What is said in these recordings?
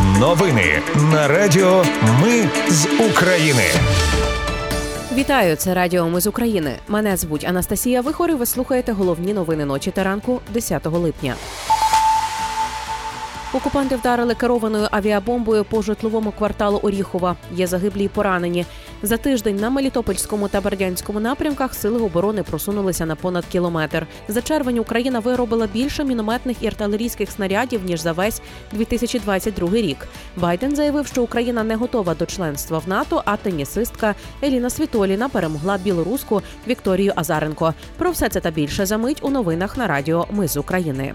Новини на Радіо Ми з України. Вітаю, це Радіо Ми з України. Мене звуть Анастасія Вихор і Ви слухаєте головні новини ночі та ранку 10 липня. Окупанти вдарили керованою авіабомбою по житловому кварталу Оріхова. Є загиблі й поранені. За тиждень на Мелітопольському та Бердянському напрямках сили оборони просунулися на понад кілометр. За червень Україна виробила більше мінометних і артилерійських снарядів ніж за весь 2022 рік. Байден заявив, що Україна не готова до членства в НАТО. А тенісистка Еліна Світоліна перемогла білоруську Вікторію Азаренко. Про все це та більше за мить у новинах на радіо Ми з України.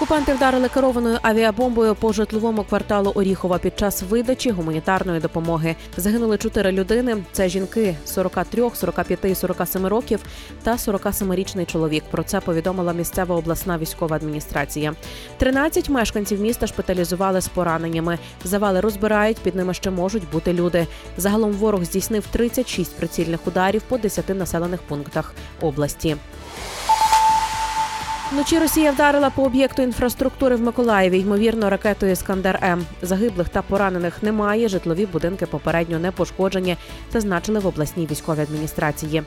Окупанти вдарили керованою авіабомбою по житловому кварталу Оріхова під час видачі гуманітарної допомоги. Загинули чотири людини. Це жінки 43, 45 і 47 років та 47-річний чоловік. Про це повідомила місцева обласна військова адміністрація. 13 мешканців міста шпиталізували з пораненнями. Завали розбирають, під ними ще можуть бути люди. Загалом ворог здійснив 36 прицільних ударів по 10 населених пунктах області. Вночі Росія вдарила по об'єкту інфраструктури в Миколаєві, ймовірно, ракетою Іскандер М. Загиблих та поранених немає. Житлові будинки попередньо не пошкоджені, зазначили в обласній військовій адміністрації.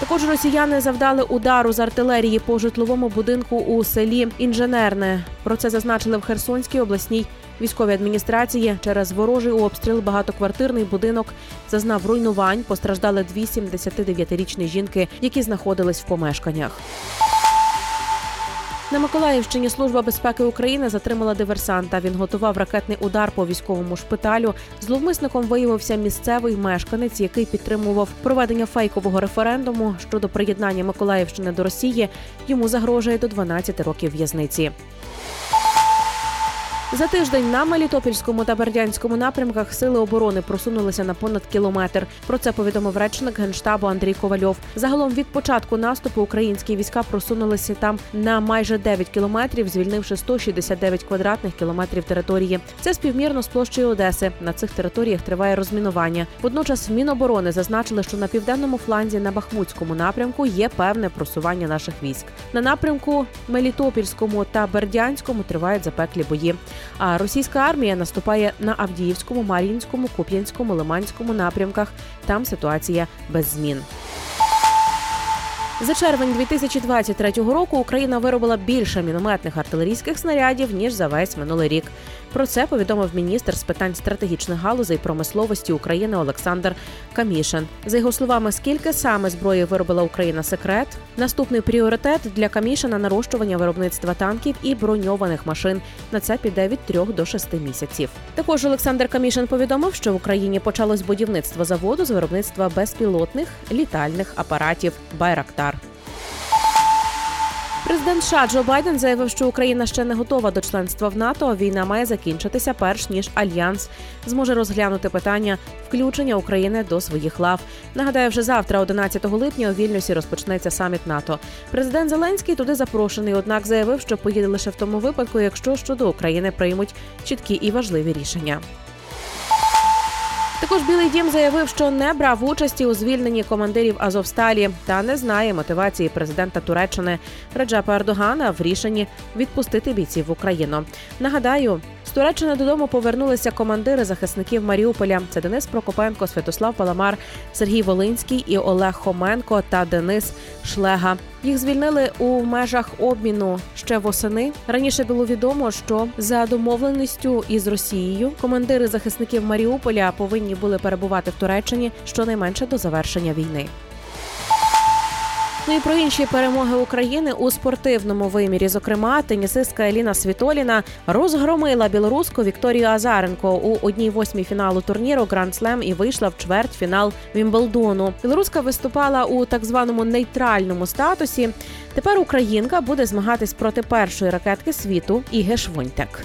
Також росіяни завдали удару з артилерії по житловому будинку у селі Інженерне. Про це зазначили в Херсонській обласній військовій адміністрації. Через ворожий обстріл багатоквартирний будинок зазнав руйнувань. Постраждали дві 79-річні жінки, які знаходились в помешканнях. На Миколаївщині служба безпеки України затримала диверсанта. Він готував ракетний удар по військовому шпиталю. Зловмисником виявився місцевий мешканець, який підтримував проведення фейкового референдуму щодо приєднання Миколаївщини до Росії. Йому загрожує до 12 років в'язниці. За тиждень на Мелітопільському та Бердянському напрямках сили оборони просунулися на понад кілометр. Про це повідомив речник генштабу Андрій Ковальов. Загалом від початку наступу українські війська просунулися там на майже 9 кілометрів, звільнивши 169 квадратних кілометрів території. Це співмірно з площею Одеси. На цих територіях триває розмінування. Водночас Міноборони зазначили, що на південному фланзі на Бахмутському напрямку є певне просування наших військ. На напрямку Мелітопільському та Бердянському тривають запеклі бої. А російська армія наступає на Авдіївському, Мар'їнському, Куп'янському, Лиманському напрямках. Там ситуація без змін. За червень 2023 року Україна виробила більше мінометних артилерійських снарядів ніж за весь минулий рік. Про це повідомив міністр з питань стратегічних галузей промисловості України Олександр Камішин. За його словами, скільки саме зброї виробила Україна секрет? Наступний пріоритет для Камішина нарощування виробництва танків і броньованих машин. На це піде від трьох до шести місяців. Також Олександр Камішин повідомив, що в Україні почалось будівництво заводу з виробництва безпілотних літальних апаратів Байрактар. Президент США Джо Байден заявив, що Україна ще не готова до членства в НАТО. Війна має закінчитися, перш ніж альянс зможе розглянути питання включення України до своїх лав. Нагадаю, вже завтра, 11 липня, у Вільнюсі розпочнеться саміт НАТО. Президент Зеленський туди запрошений, однак заявив, що поїде лише в тому випадку, якщо щодо України приймуть чіткі і важливі рішення. Також Білий Дім заявив, що не брав участі у звільненні командирів Азовсталі та не знає мотивації президента Туреччини Реджепа Ердогана в рішенні відпустити бійців в Україну. Нагадаю, Туреччини додому повернулися командири захисників Маріуполя. Це Денис Прокопенко, Святослав Паламар, Сергій Волинський і Олег Хоменко та Денис Шлега. Їх звільнили у межах обміну ще восени. Раніше було відомо, що за домовленістю із Росією командири захисників Маріуполя повинні були перебувати в Туреччині щонайменше до завершення війни. Ну і про інші перемоги України у спортивному вимірі. Зокрема, тенісистка Еліна Світоліна розгромила білоруську Вікторію Азаренко у одній восьмій фіналу турніру Гранд Слем і вийшла в чвертьфінал Вімблдону. Білоруска виступала у так званому нейтральному статусі. Тепер Українка буде змагатись проти першої ракетки світу Іге Швонтек.